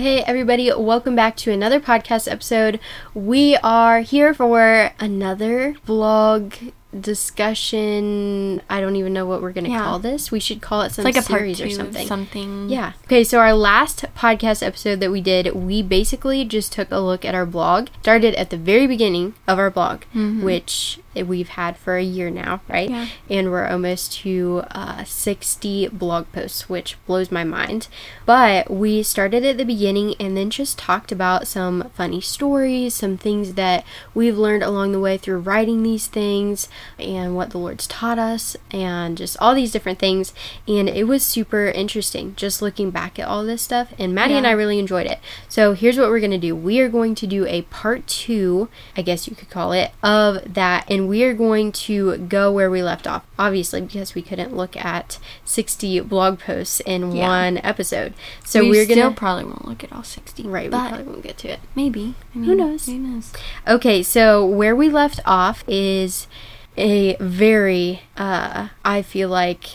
Hey, everybody, welcome back to another podcast episode. We are here for another blog discussion. I don't even know what we're going to Yeah. call this. We should call it some It's like a series or something. something. Yeah. Okay, so our last podcast episode that we did, we basically just took a look at our blog. Started at the very beginning of our blog, which we've had for a year now, right? Yeah. And we're almost to uh, 60 blog posts, which blows my mind. But we started at the beginning and then just talked about some funny stories, some things that we've learned along the way through writing these things, and what the Lord's taught us, and just all these different things. And it was super interesting just looking back at all this stuff. And Maddie and I really enjoyed it. So here's what we're going to do we are going to do a part two, I guess you could call it, of that. And we are going to go where we left off, obviously, because we couldn't look at 60 blog posts in Yeah. one episode. So we we are still going to. probably won't look at all 60. Right, we but probably won't get to it. maybe. I mean, Who knows? Who knows? Okay, so where we left off is a very, uh, I feel like,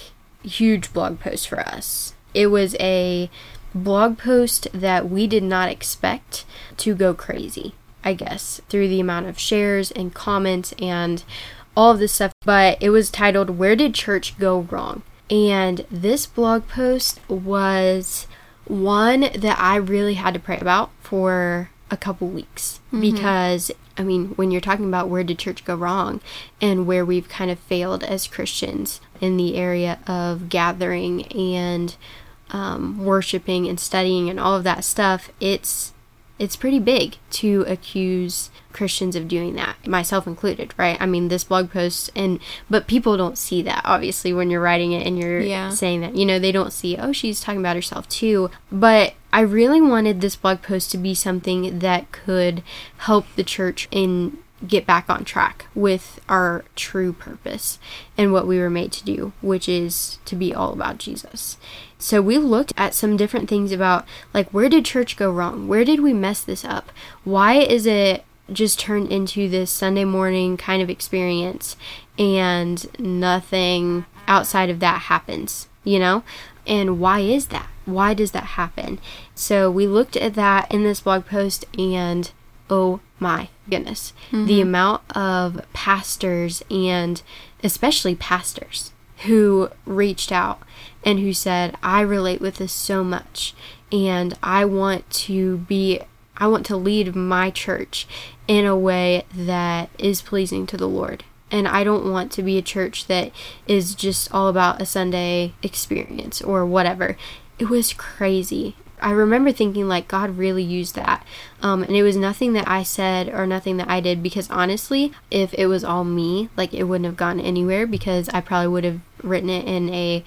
huge blog post for us. It was a blog post that we did not expect to go crazy, I guess, through the amount of shares and comments and all of this stuff. But it was titled, Where Did Church Go Wrong? And this blog post was one that I really had to pray about for a couple weeks. Because I mean, when you're talking about where did church go wrong and where we've kind of failed as Christians in the area of gathering and um, worshiping and studying and all of that stuff, it's it's pretty big to accuse Christians of doing that, myself included, right? I mean, this blog post and but people don't see that obviously when you're writing it and you're Yeah. saying that. You know, they don't see, oh, she's talking about herself too. But I really wanted this blog post to be something that could help the church in get back on track with our true purpose and what we were made to do, which is to be all about Jesus. So we looked at some different things about like where did church go wrong? Where did we mess this up? Why is it just turned into this Sunday morning kind of experience and nothing outside of that happens, you know? And why is that? Why does that happen? So we looked at that in this blog post and oh my goodness, mm-hmm. the amount of pastors and especially pastors who reached out and who said, I relate with this so much and I want to be I want to lead my church in a way that is pleasing to the Lord. And I don't want to be a church that is just all about a Sunday experience or whatever. It was crazy. I remember thinking like God really used that. Um, and it was nothing that I said or nothing that I did because honestly, if it was all me, like it wouldn't have gone anywhere because I probably would have written it in a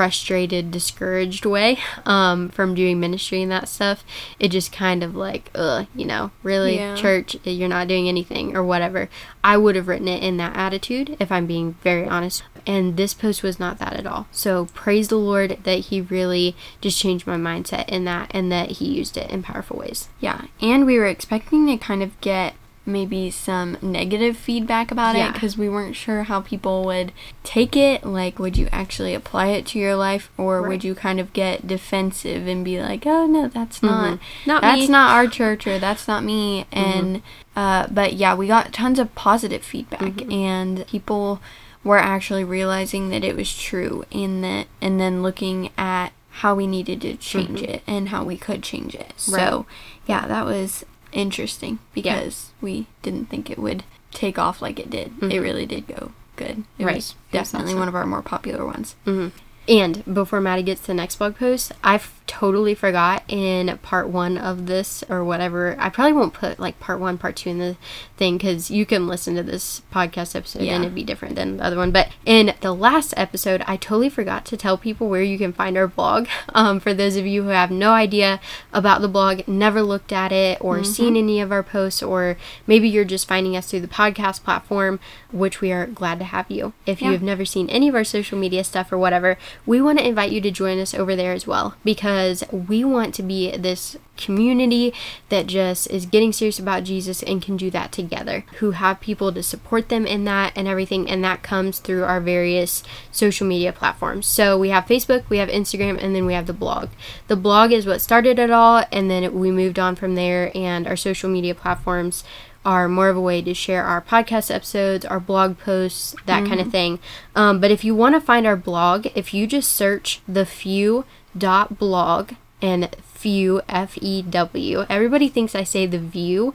frustrated, discouraged way um, from doing ministry and that stuff. It just kind of like, ugh, you know, really, Yeah. church, you're not doing anything or whatever. I would have written it in that attitude if I'm being very honest. And this post was not that at all. So praise the Lord that He really just changed my mindset in that and that He used it in powerful ways. Yeah. And we were expecting to kind of get maybe some negative feedback about Yeah. it because we weren't sure how people would take it. Like, would you actually apply it to your life or Right. would you kind of get defensive and be like, oh, no, that's not, Not that's me." Mm-hmm. not our church or that's not me. And, uh, but yeah, we got tons of positive feedback Mm-hmm. and people were actually realizing that it was true in that, and then looking at how we needed to change it and how we could change it. Mm-hmm. Right. So, yeah, that was interesting because we didn't think it would take off like it did. It really did go good. It Mm-hmm. Right. was It was definitely awesome. one of our more popular ones. hmm And before Maddie gets to the next blog post, I f- totally forgot in part one of this or whatever. I probably won't put like part one, part two in the thing because you can listen to this podcast episode Yeah. and it'd be different than the other one. But in the last episode, I totally forgot to tell people where you can find our blog. Um, for those of you who have no idea about the blog, never looked at it or seen any of our posts, or maybe you're just finding us through the podcast platform, which we are glad to have you. If you have never seen any of our social media stuff or whatever, we want to invite you to join us over there as well because we want to be this community that just is getting serious about Jesus and can do that together, who have people to support them in that and everything. And that comes through our various social media platforms. So we have Facebook, we have Instagram, and then we have the blog. The blog is what started it all, and then we moved on from there, and our social media platforms are more of a way to share our podcast episodes, our blog posts, that kind of thing. Um, but if you want to find our blog, if you just search the few dot blog and few F E W, everybody thinks I say the view,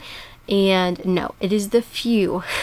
and no, it is the few.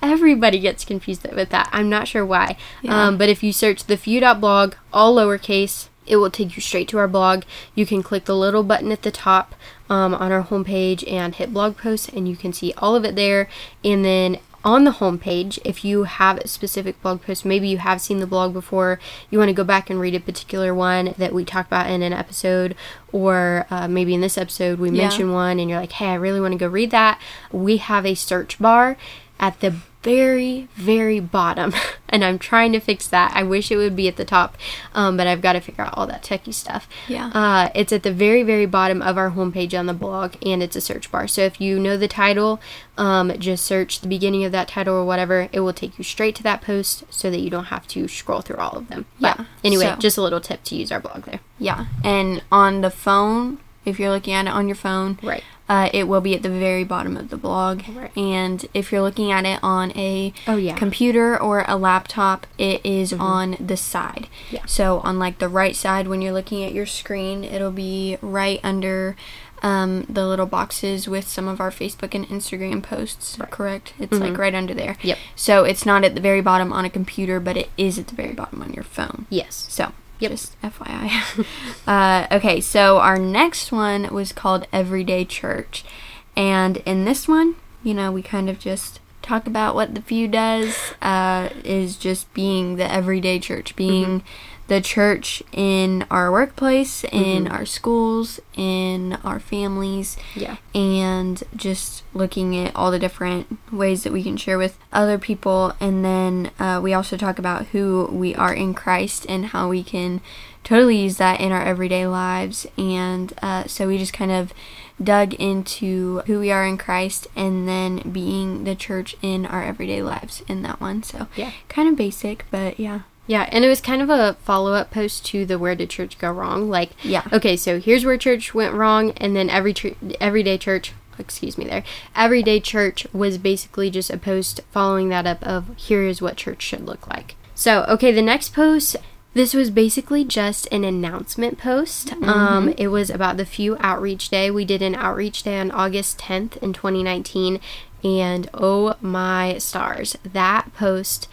Everybody gets confused with that. I'm not sure why. Yeah. Um, but if you search the few dot blog, all lowercase, it will take you straight to our blog. You can click the little button at the top um, on our homepage and hit blog posts, and you can see all of it there. And then on the homepage, if you have a specific blog post, maybe you have seen the blog before, you want to go back and read a particular one that we talked about in an episode, or uh, maybe in this episode we Yeah. mentioned one, and you're like, hey, I really want to go read that. We have a search bar at the very, very bottom, and I'm trying to fix that. I wish it would be at the top, um, but I've got to figure out all that techie stuff. Yeah. Uh, it's at the very, very bottom of our homepage on the blog, and it's a search bar. So if you know the title, um, just search the beginning of that title or whatever. It will take you straight to that post, so that you don't have to scroll through all of them. But Yeah, anyway, so- just a little tip to use our blog there. Yeah. And on the phone, if you're looking at it on your phone, Right. Uh, it will be at the very bottom of the blog. Right. And if you're looking at it on a Oh, yeah. Mm-hmm. computer or a laptop, it is on the side. Yeah. So on like the right side, when you're looking at your screen, it'll be right under um, the little boxes with some of our Facebook and Instagram posts. Correct? It's like right under there. Mm-hmm. Yep. So it's not at the very bottom on a computer, but it is at the very bottom on your phone. Yes. So, Yep. just FYI. uh, okay, so our next one was called Everyday Church. And in this one, you know, we kind of just talk about what the Few does, uh, is just being the everyday church, being the church in our workplace, in our schools, in our families Yeah. and just looking at all the different ways that we can share with other people. And then uh, we also talk about who we are in Christ and how we can totally use that in our everyday lives. And uh, so we just kind of dug into who we are in Christ and then being the church in our everyday lives in that one. So Yeah. kind of basic, but yeah. Yeah, and it was kind of a follow up post to the where did church go wrong? Like, Yeah. okay, so here's where church went wrong, and then every chur- everyday church, excuse me, there, everyday church was basically just a post following that up of here is what church should look like. So, okay, the next post. This was basically just an announcement post. Um, it was about the Few Outreach Day. We did an outreach day on August 10th in 2019, and oh my stars, that post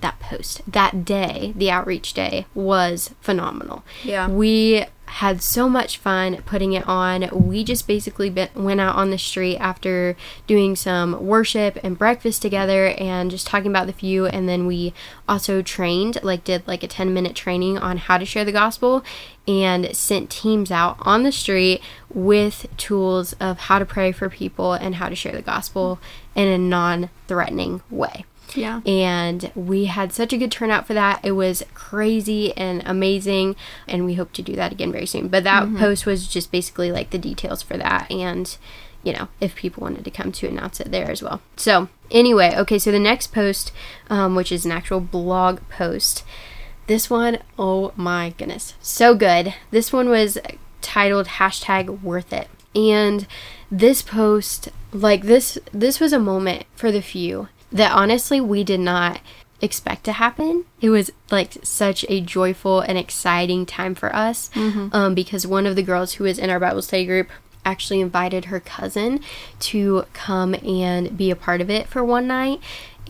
that post that day the outreach day was phenomenal. Yeah. we had so much fun putting it on. We just basically be- went out on the street after doing some worship and breakfast together and just talking about the few. And then we also trained like did like a 10 minute training on how to share the gospel and sent teams out on the street with tools of how to pray for people and how to share the gospel in a non-threatening way Yeah. and we had such a good turnout for that. It was crazy and amazing, and we hope to do that again very soon. But that post was just basically like the details for that, and you know, if people wanted to come to announce it there as well. So, anyway, okay, so the next post, um, which is an actual blog post, this one, oh my goodness, so good. This one was titled hashtag worth it. And this post, like this, this was a moment for the few that honestly we did not expect to happen. It was like such a joyful and exciting time for us um, because one of the girls who was in our Bible study group actually invited her cousin to come and be a part of it for one night,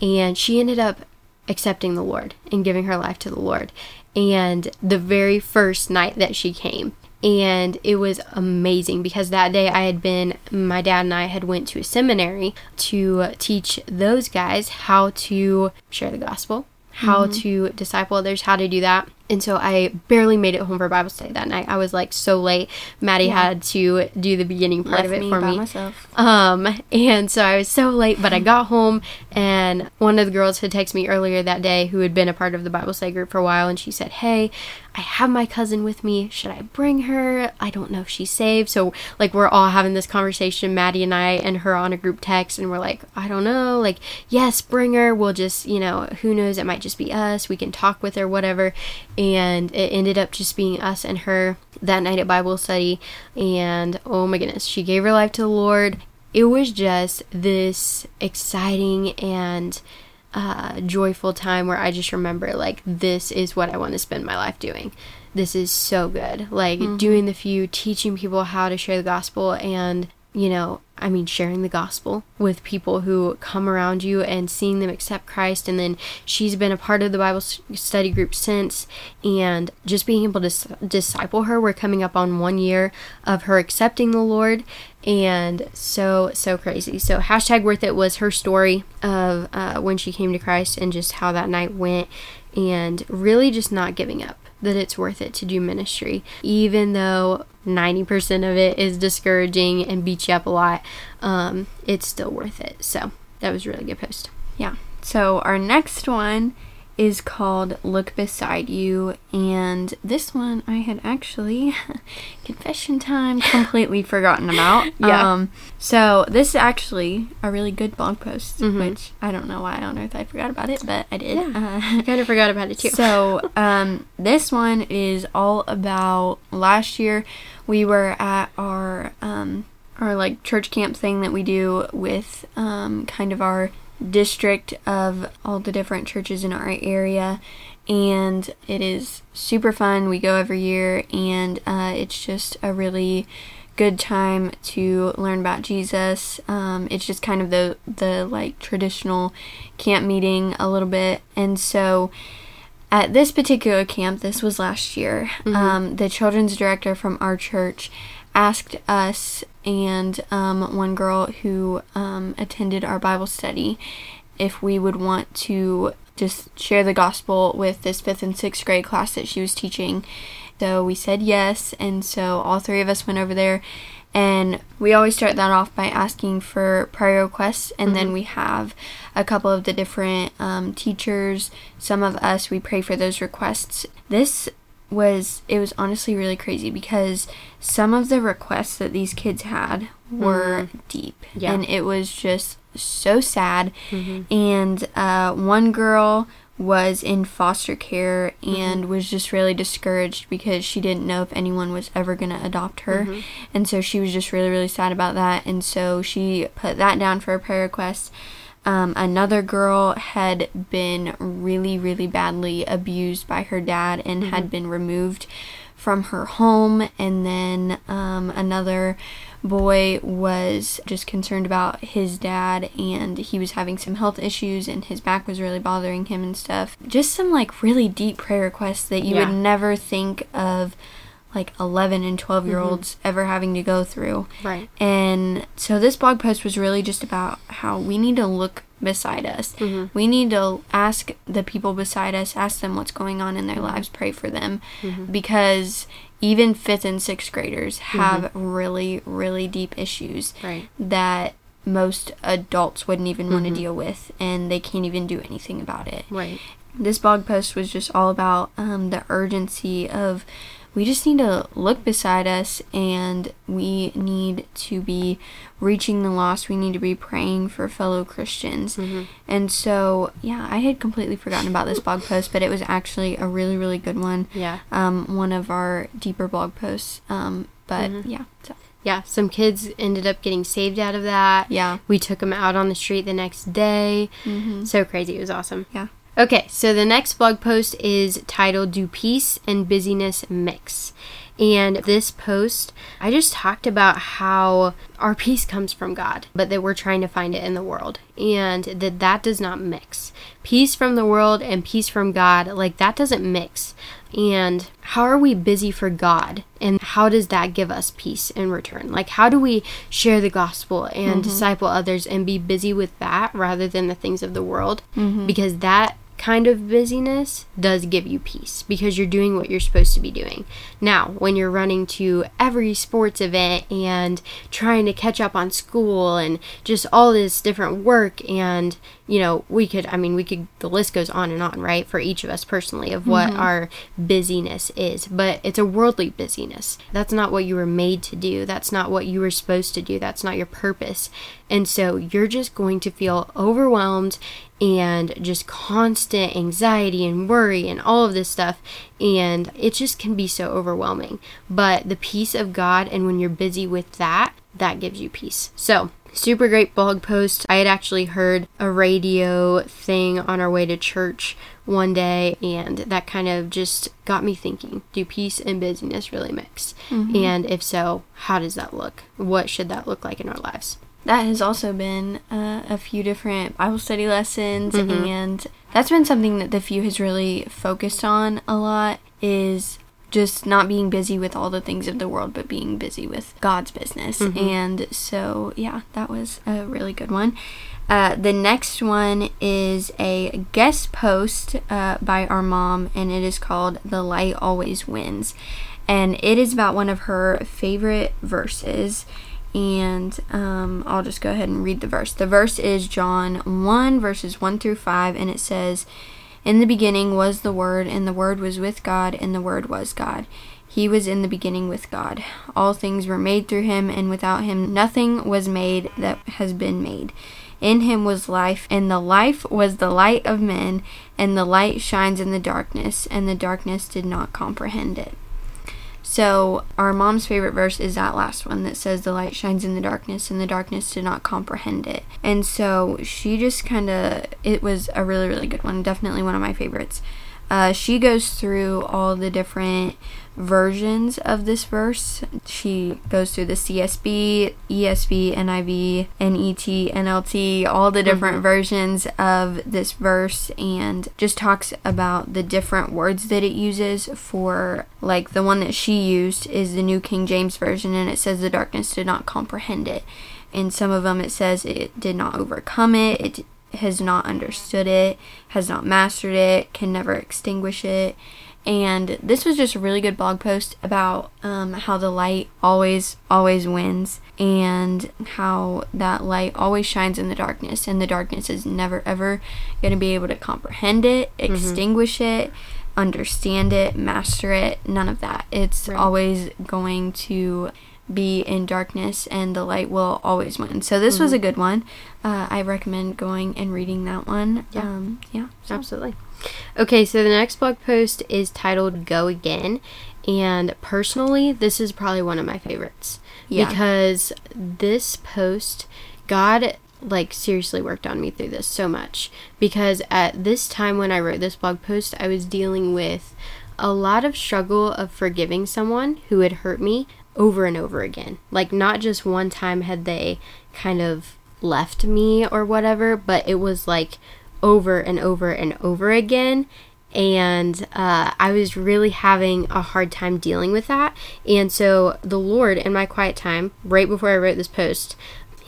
and she ended up accepting the Lord and giving her life to the Lord. and the very first night that she came and it was amazing because that day I had been my dad and I had went to a seminary to teach those guys how to share the gospel, how mm-hmm. to disciple others, how to do that and so I barely made it home for Bible study that night. I was like so late. Maddie yeah. had to do the beginning part Left of it me for me. Myself. Um, and so I was so late, but I got home and one of the girls had texted me earlier that day who had been a part of the Bible study group for a while, and she said, "Hey, I have my cousin with me. Should I bring her? I don't know if she's saved." So like we're all having this conversation, Maddie and I and her on a group text, and we're like, "I don't know. Like, yes, bring her. We'll just, you know, who knows? It might just be us. We can talk with her, whatever." And it ended up just being us and her that night at Bible study. And oh my goodness, she gave her life to the Lord. It was just this exciting and uh, joyful time where I just remember, like, this is what I want to spend my life doing. This is so good. Like, mm-hmm. doing the few, teaching people how to share the gospel, and you know, I mean, sharing the gospel with people who come around you and seeing them accept Christ. And then she's been a part of the Bible study group since, and just being able to disciple her. We're coming up on one year of her accepting the Lord, and so, so crazy. So, hashtag worth it was her story of uh, when she came to Christ and just how that night went, and really just not giving up that it's worth it to do ministry, even though 90% of it is discouraging and beats you up a lot. Um, it's still worth it. So that was really good post. Yeah. So our next one is called Look Beside You. And this one I had actually, confession time, completely forgotten about. Yeah. Um, so this is actually a really good blog post, mm-hmm. which I don't know why on earth I forgot about it, but I did. Yeah. Uh, I kind of forgot about it too. So um, this one is all about last year we were at our. Um, our like church camp thing that we do with um, kind of our district of all the different churches in our area and it is super fun we go every year and uh, it's just a really good time to learn about jesus um, it's just kind of the the like traditional camp meeting a little bit and so at this particular camp this was last year mm-hmm. um, the children's director from our church asked us and um, one girl who um, attended our Bible study if we would want to just share the gospel with this fifth and sixth grade class that she was teaching. So we said yes, and so all three of us went over there. And we always start that off by asking for prayer requests, and mm-hmm. then we have a couple of the different um, teachers. Some of us, we pray for those requests. This was it was honestly really crazy because some of the requests that these kids had were mm. deep yeah. and it was just so sad mm-hmm. and uh, one girl was in foster care and mm-hmm. was just really discouraged because she didn't know if anyone was ever going to adopt her mm-hmm. and so she was just really really sad about that and so she put that down for a prayer request um, another girl had been really, really badly abused by her dad and mm-hmm. had been removed from her home. And then um, another boy was just concerned about his dad and he was having some health issues and his back was really bothering him and stuff. Just some like really deep prayer requests that you yeah. would never think of like 11 and 12 year olds mm-hmm. ever having to go through. Right. And so this blog post was really just about how we need to look beside us. Mm-hmm. We need to ask the people beside us, ask them what's going on in their mm-hmm. lives, pray for them mm-hmm. because even 5th and 6th graders have mm-hmm. really really deep issues right. that most adults wouldn't even want to mm-hmm. deal with and they can't even do anything about it. Right. This blog post was just all about um, the urgency of we just need to look beside us and we need to be reaching the lost. We need to be praying for fellow Christians. Mm-hmm. And so, yeah, I had completely forgotten about this blog post, but it was actually a really, really good one. Yeah. Um, one of our deeper blog posts. Um, but mm-hmm. yeah, so. Yeah, some kids ended up getting saved out of that. Yeah. We took them out on the street the next day. Mm-hmm. So crazy. It was awesome. Yeah. Okay, so the next blog post is titled Do Peace and Busyness Mix? And this post, I just talked about how our peace comes from God, but that we're trying to find it in the world, and that that does not mix. Peace from the world and peace from God, like that doesn't mix. And how are we busy for God? And how does that give us peace in return? Like, how do we share the gospel and mm-hmm. disciple others and be busy with that rather than the things of the world? Mm-hmm. Because that kind of busyness does give you peace because you're doing what you're supposed to be doing. Now, when you're running to every sports event and trying to catch up on school and just all this different work and you know, we could, I mean, we could, the list goes on and on, right, for each of us personally of what mm-hmm. our busyness is. But it's a worldly busyness. That's not what you were made to do. That's not what you were supposed to do. That's not your purpose. And so you're just going to feel overwhelmed and just constant anxiety and worry and all of this stuff. And it just can be so overwhelming. But the peace of God, and when you're busy with that, that gives you peace. So, super great blog post. I had actually heard a radio thing on our way to church one day, and that kind of just got me thinking do peace and busyness really mix? Mm-hmm. And if so, how does that look? What should that look like in our lives? That has also been uh, a few different Bible study lessons, mm-hmm. and that's been something that the few has really focused on a lot. Is just not being busy with all the things of the world, but being busy with God's business. Mm-hmm. And so, yeah, that was a really good one. Uh, the next one is a guest post uh, by our mom, and it is called The Light Always Wins. And it is about one of her favorite verses. And um, I'll just go ahead and read the verse. The verse is John 1, verses 1 through 5, and it says, in the beginning was the Word, and the Word was with God, and the Word was God. He was in the beginning with God. All things were made through him, and without him nothing was made that has been made. In him was life, and the life was the light of men, and the light shines in the darkness, and the darkness did not comprehend it. So, our mom's favorite verse is that last one that says, The light shines in the darkness, and the darkness did not comprehend it. And so, she just kind of, it was a really, really good one. Definitely one of my favorites. Uh, she goes through all the different versions of this verse. She goes through the CSB, ESV, NIV, NET, NLT, all the different mm-hmm. versions of this verse, and just talks about the different words that it uses for, like, the one that she used is the New King James Version, and it says the darkness did not comprehend it. In some of them, it says it did not overcome it, it has not understood it, has not mastered it, can never extinguish it. And this was just a really good blog post about um, how the light always, always wins, and how that light always shines in the darkness, and the darkness is never, ever going to be able to comprehend it, mm-hmm. extinguish mm-hmm. it, understand it, master it. None of that. It's right. always going to be in darkness and the light will always win. So this mm-hmm. was a good one. Uh, I recommend going and reading that one. Yeah, um, yeah, so. absolutely. Okay, so the next blog post is titled "Go Again," and personally, this is probably one of my favorites yeah. because this post, God like seriously worked on me through this so much because at this time when I wrote this blog post, I was dealing with a lot of struggle of forgiving someone who had hurt me over and over again. Like, not just one time had they kind of left me or whatever, but it was like over and over and over again. And uh, I was really having a hard time dealing with that. And so the Lord, in my quiet time, right before I wrote this post,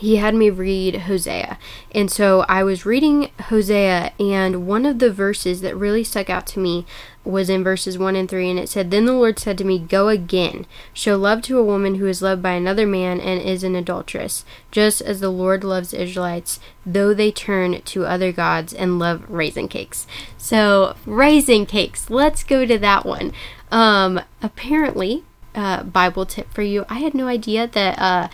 he had me read Hosea. And so I was reading Hosea, and one of the verses that really stuck out to me was in verses 1 and 3, and it said, Then the Lord said to me, Go again, show love to a woman who is loved by another man and is an adulteress, just as the Lord loves Israelites, though they turn to other gods and love raisin cakes. So, raisin cakes, let's go to that one. Um, apparently, uh, Bible tip for you I had no idea that. Uh,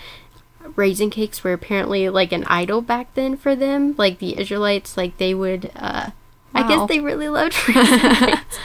raisin cakes were apparently like an idol back then for them. Like the Israelites, like they would. Uh, wow. I guess they really loved raisin cakes.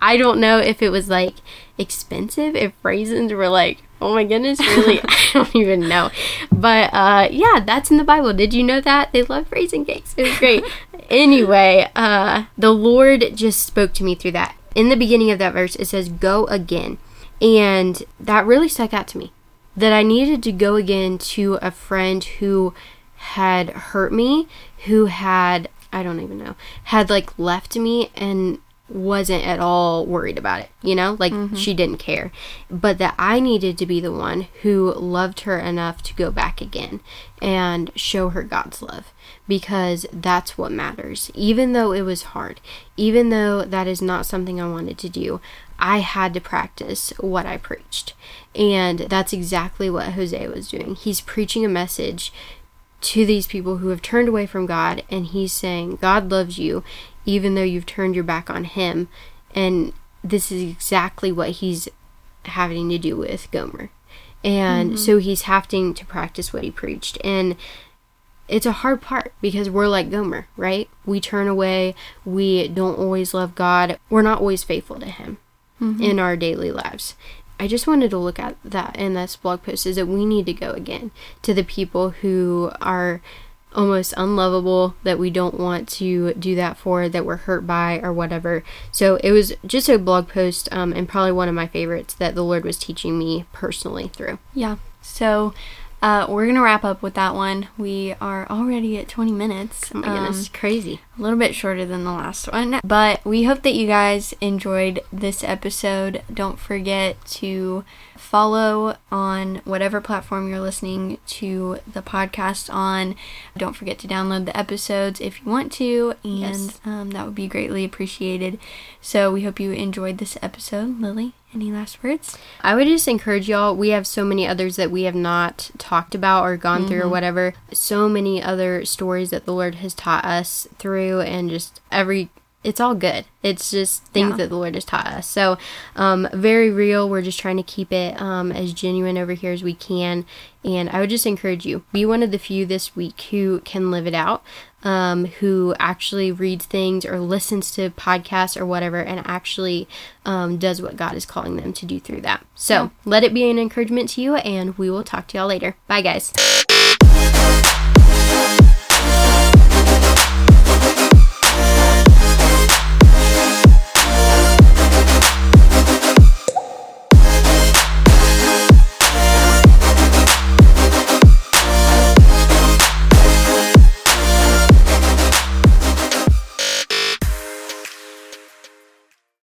I don't know if it was like expensive. If raisins were like, oh my goodness, really, I don't even know. But uh, yeah, that's in the Bible. Did you know that they love raisin cakes? It was great. anyway, uh, the Lord just spoke to me through that. In the beginning of that verse, it says, "Go again." And that really stuck out to me that I needed to go again to a friend who had hurt me, who had, I don't even know, had like left me and wasn't at all worried about it, you know? Like mm-hmm. she didn't care. But that I needed to be the one who loved her enough to go back again and show her God's love because that's what matters. Even though it was hard, even though that is not something I wanted to do, I had to practice what I preached. And that's exactly what Hosea was doing. He's preaching a message to these people who have turned away from God, and he's saying, God loves you even though you've turned your back on him. And this is exactly what he's having to do with Gomer. And mm-hmm. so he's having to practice what he preached. And it's a hard part because we're like Gomer, right? We turn away. We don't always love God. We're not always faithful to Him mm-hmm. in our daily lives. I just wanted to look at that in this blog post is that we need to go again to the people who are almost unlovable that we don't want to do that for that we're hurt by or whatever. So it was just a blog post um, and probably one of my favorites that the lord was teaching me personally through. Yeah. So uh, we're gonna wrap up with that one. We are already at 20 minutes. Oh my goodness, um, crazy! A little bit shorter than the last one, but we hope that you guys enjoyed this episode. Don't forget to follow on whatever platform you're listening to the podcast on. Don't forget to download the episodes if you want to, and yes. um, that would be greatly appreciated. So we hope you enjoyed this episode, Lily. Any last words? I would just encourage y'all. We have so many others that we have not talked about or gone mm-hmm. through or mm-hmm. whatever. So many other stories that the Lord has taught us through, and just every it's all good. It's just things yeah. that the Lord has taught us. So, um, very real. We're just trying to keep it um, as genuine over here as we can. And I would just encourage you be one of the few this week who can live it out, um, who actually reads things or listens to podcasts or whatever, and actually um, does what God is calling them to do through that. So, yeah. let it be an encouragement to you, and we will talk to y'all later. Bye, guys.